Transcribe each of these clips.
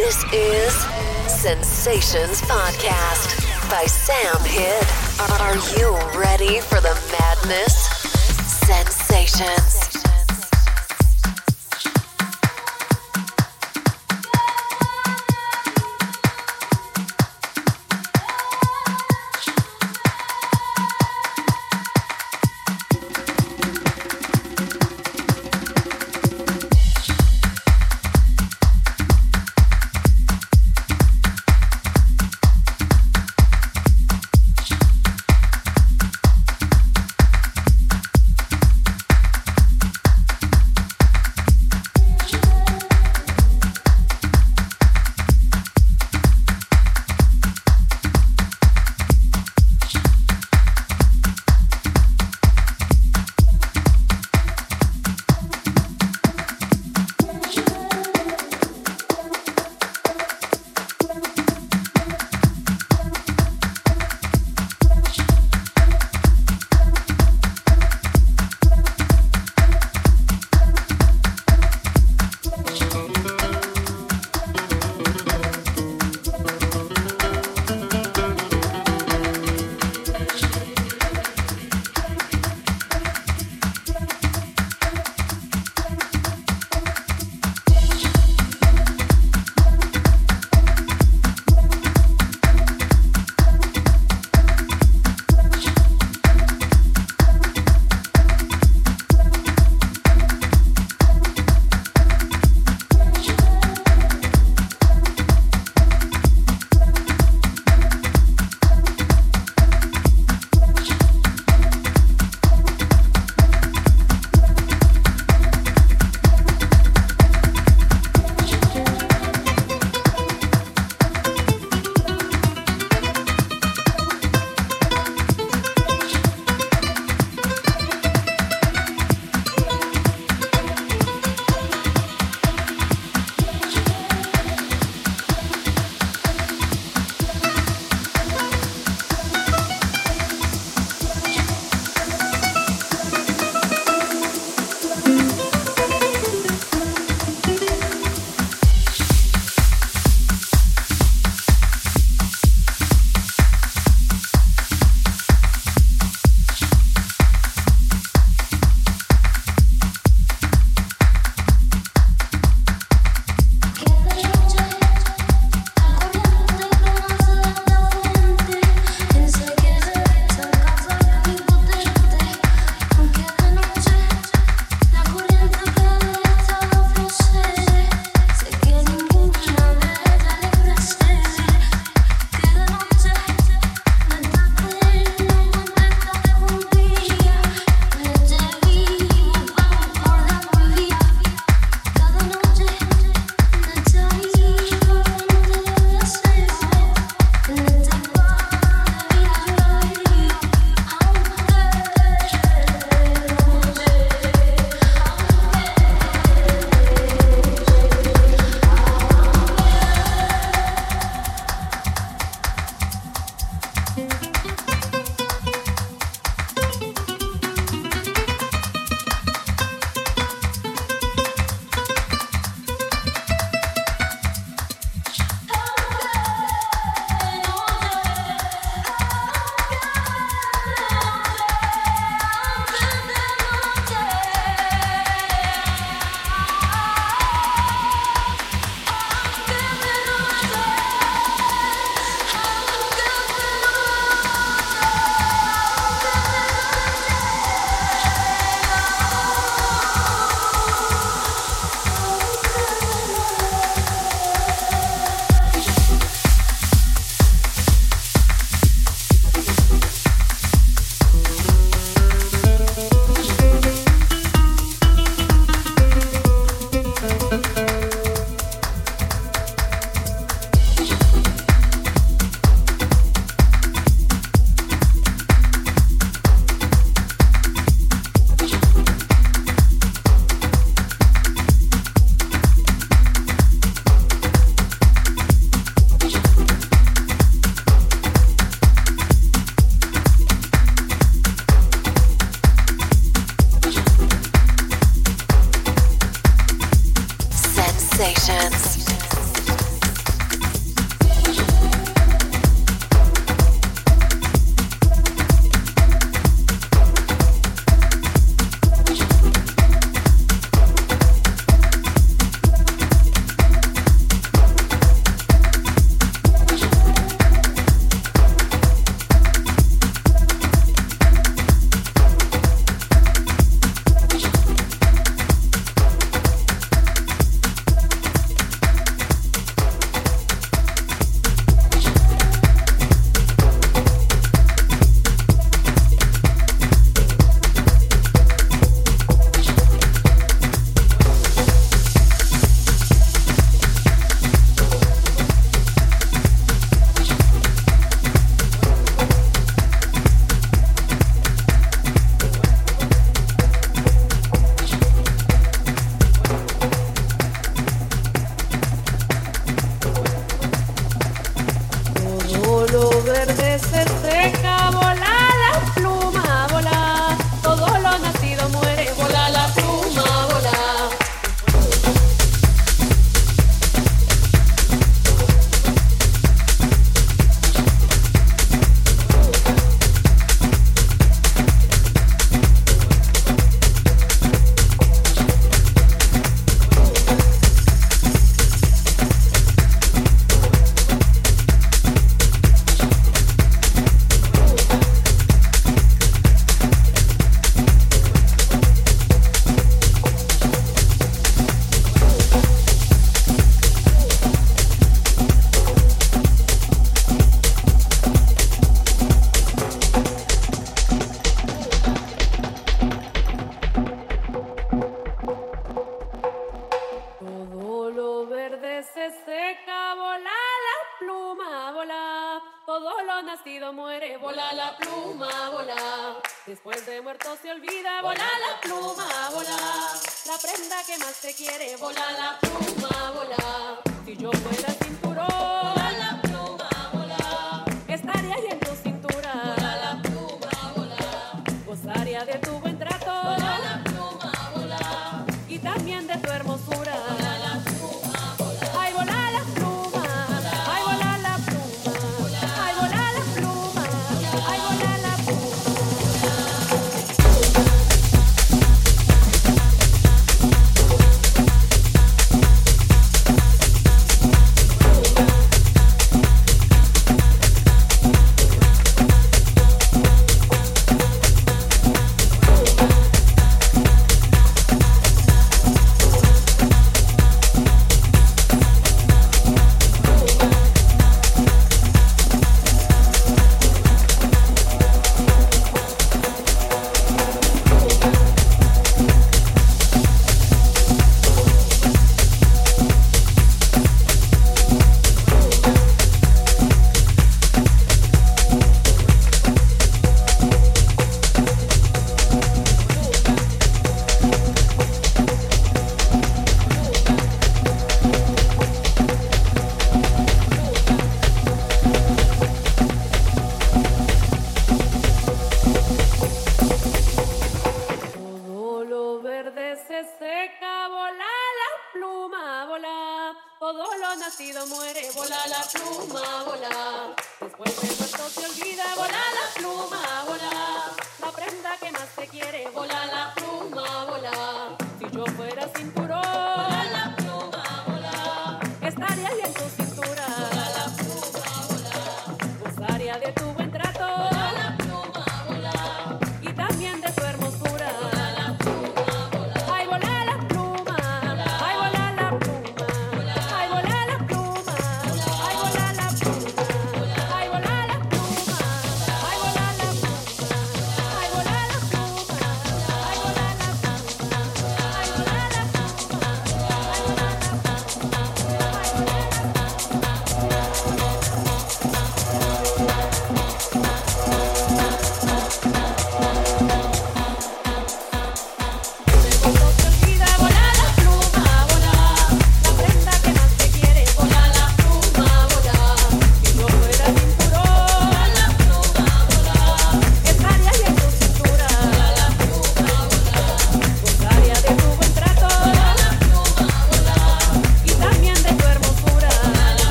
This is Sensations Podcast by Sam Hidd. Are you ready for the madness? Sensations.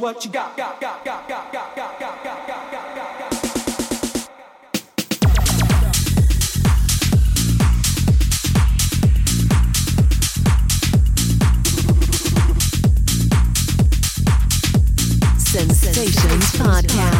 What you got, got, got, got, got, got, got, got, got. Sensations Podcast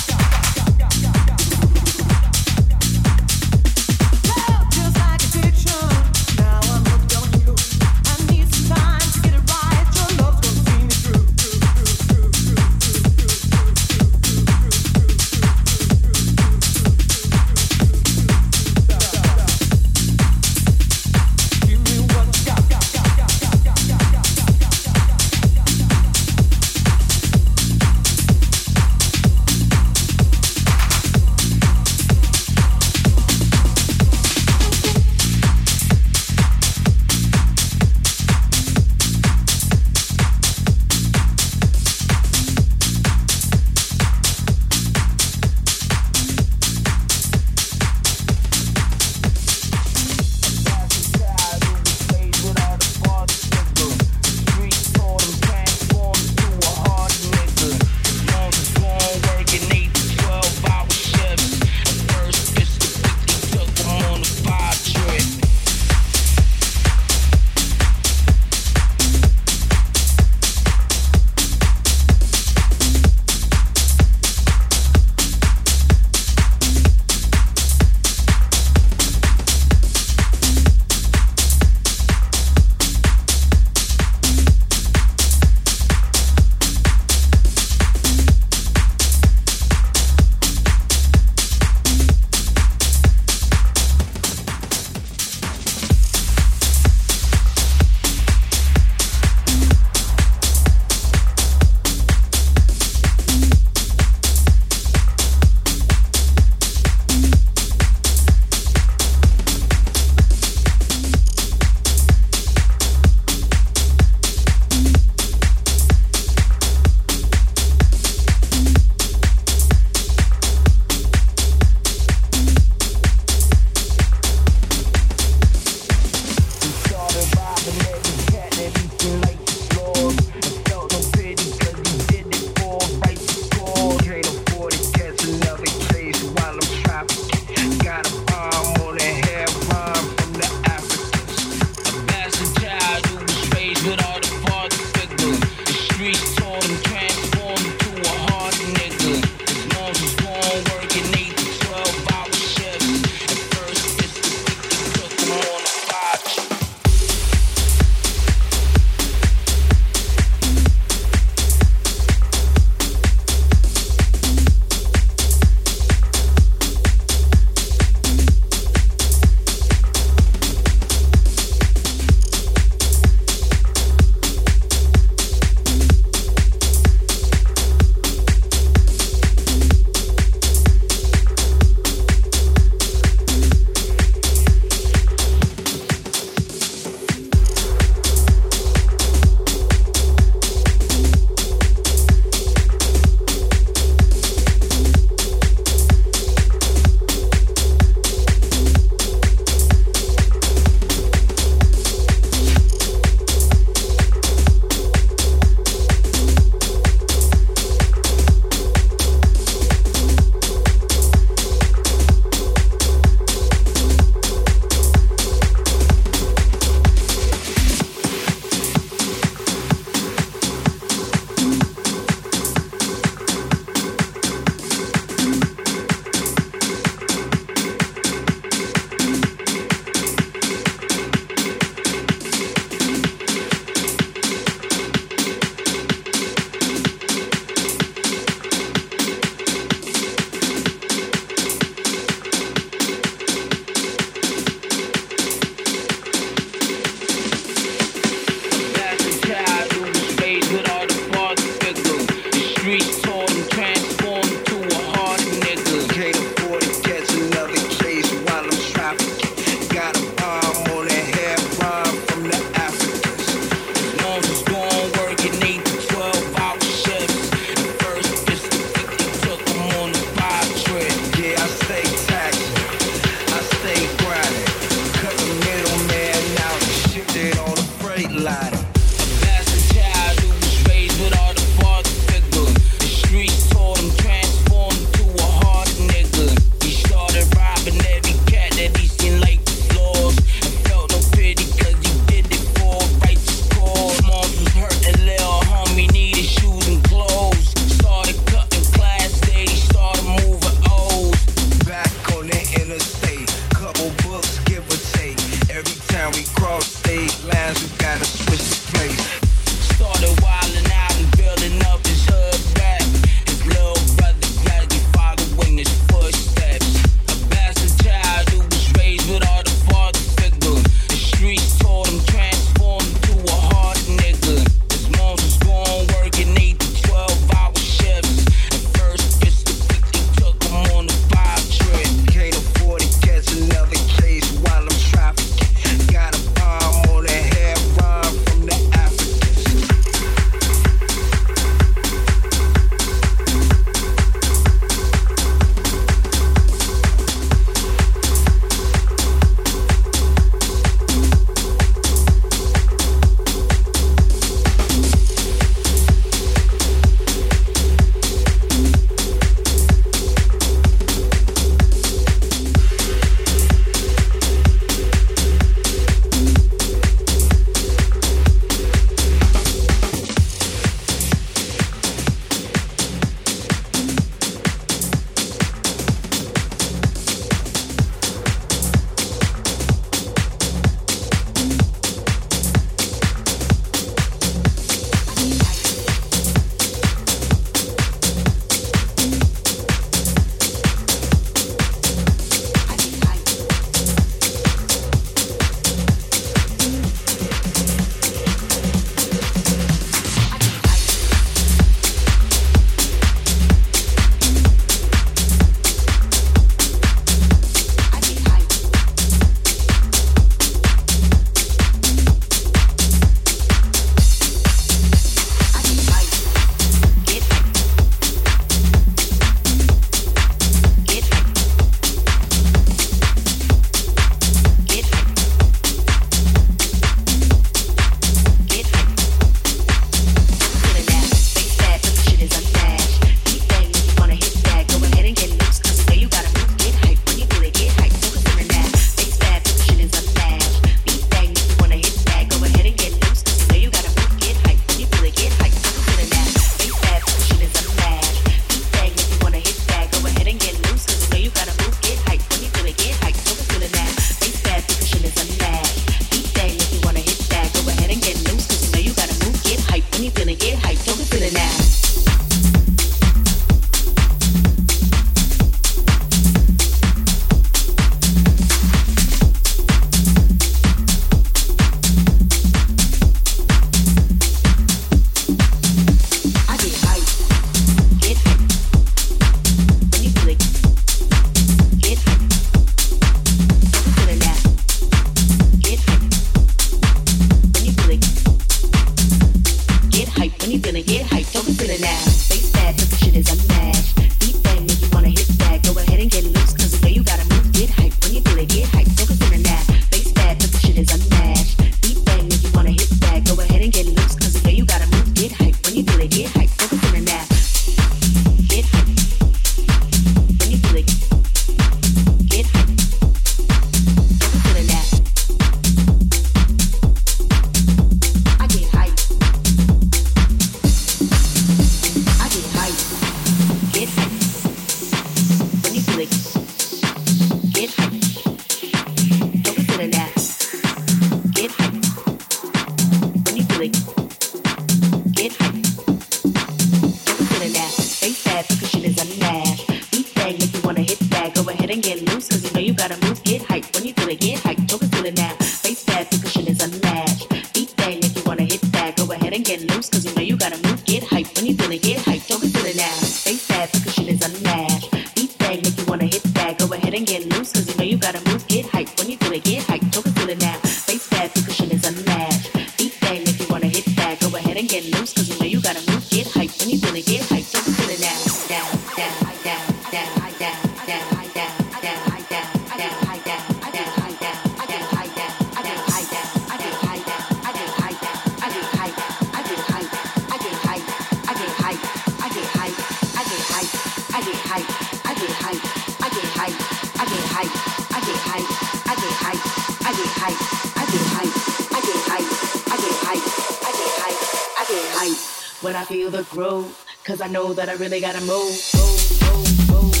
when I feel the growth, cause I know that I really gotta move. move, move, move.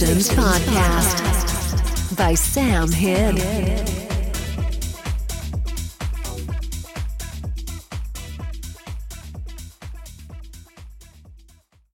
Podcast by Sam Hill.